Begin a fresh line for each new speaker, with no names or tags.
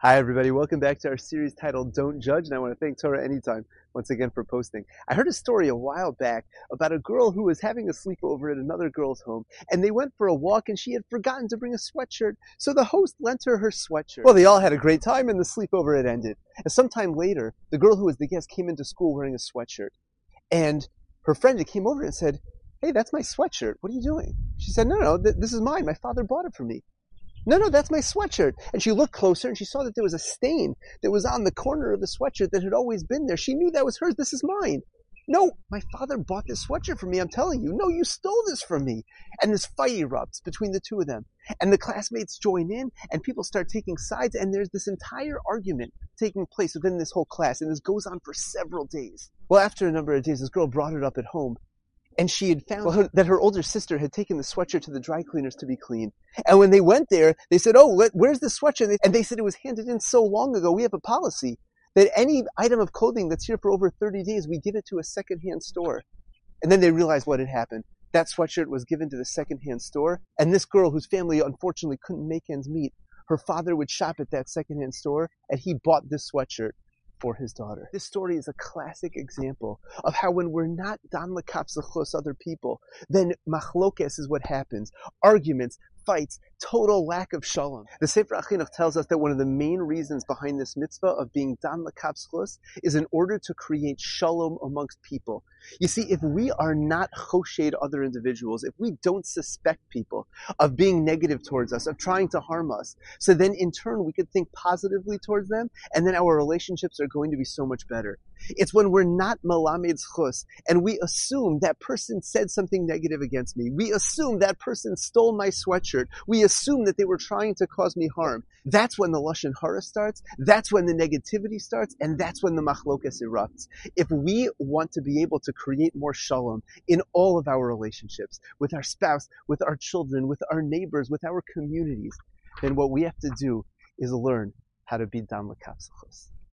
Hi, everybody. Welcome back to our series titled Don't Judge. And I want to thank Torah Anytime once again for posting. I heard a story a while back about a girl who was having a sleepover at another girl's home. And they went for a walk and she had forgotten to bring a sweatshirt. So the host lent her her sweatshirt. Well, they all had a great time and the sleepover had ended. And sometime later, the girl who was the guest came into school wearing a sweatshirt. And her friend came over and said, Hey, that's my sweatshirt. What are you doing? She said, No, no, th- this is mine. My father bought it for me. No, no, that's my sweatshirt. And she looked closer and she saw that there was a stain that was on the corner of the sweatshirt that had always been there. She knew that was hers. This is mine. No, my father bought this sweatshirt for me. I'm telling you. No, you stole this from me. And this fight erupts between the two of them. And the classmates join in and people start taking sides. And there's this entire argument taking place within this whole class. And this goes on for several days. Well, after a number of days, this girl brought it up at home and she had found her, that her older sister had taken the sweatshirt to the dry cleaners to be cleaned. And when they went there, they said, "Oh, let, where's the sweatshirt?" And they said it was handed in so long ago. We have a policy that any item of clothing that's here for over 30 days, we give it to a secondhand store. And then they realized what had happened. That sweatshirt was given to the secondhand store, and this girl, whose family unfortunately couldn't make ends meet, her father would shop at that secondhand store, and he bought this sweatshirt for his daughter. This story is a classic example of how when we're not dan lekaf zechus other people, then machlokes is what happens. Arguments, fights, total lack of shalom. The Sefer HaChinuch tells us that one of the main reasons behind this mitzvah of being dan lekaf zechus is in order to create shalom amongst people. You see, if we are not choshed other individuals, if we don't suspect people of being negative towards us, of trying to harm us, so then in turn we could think positively towards them, and then our relationships are going to be so much better. It's when we're not malamed chus, and we assume that person said something negative against me. We assume that person stole my sweatshirt. We assume that they were trying to cause me harm. That's when the lashon hara starts. That's when the negativity starts, and that's when the machlokes erupts. If we want to be able to create more shalom in all of our relationships, with our spouse, with our children, with our neighbors, with our communities, then what we have to do is learn how to be dan lekaf zechus.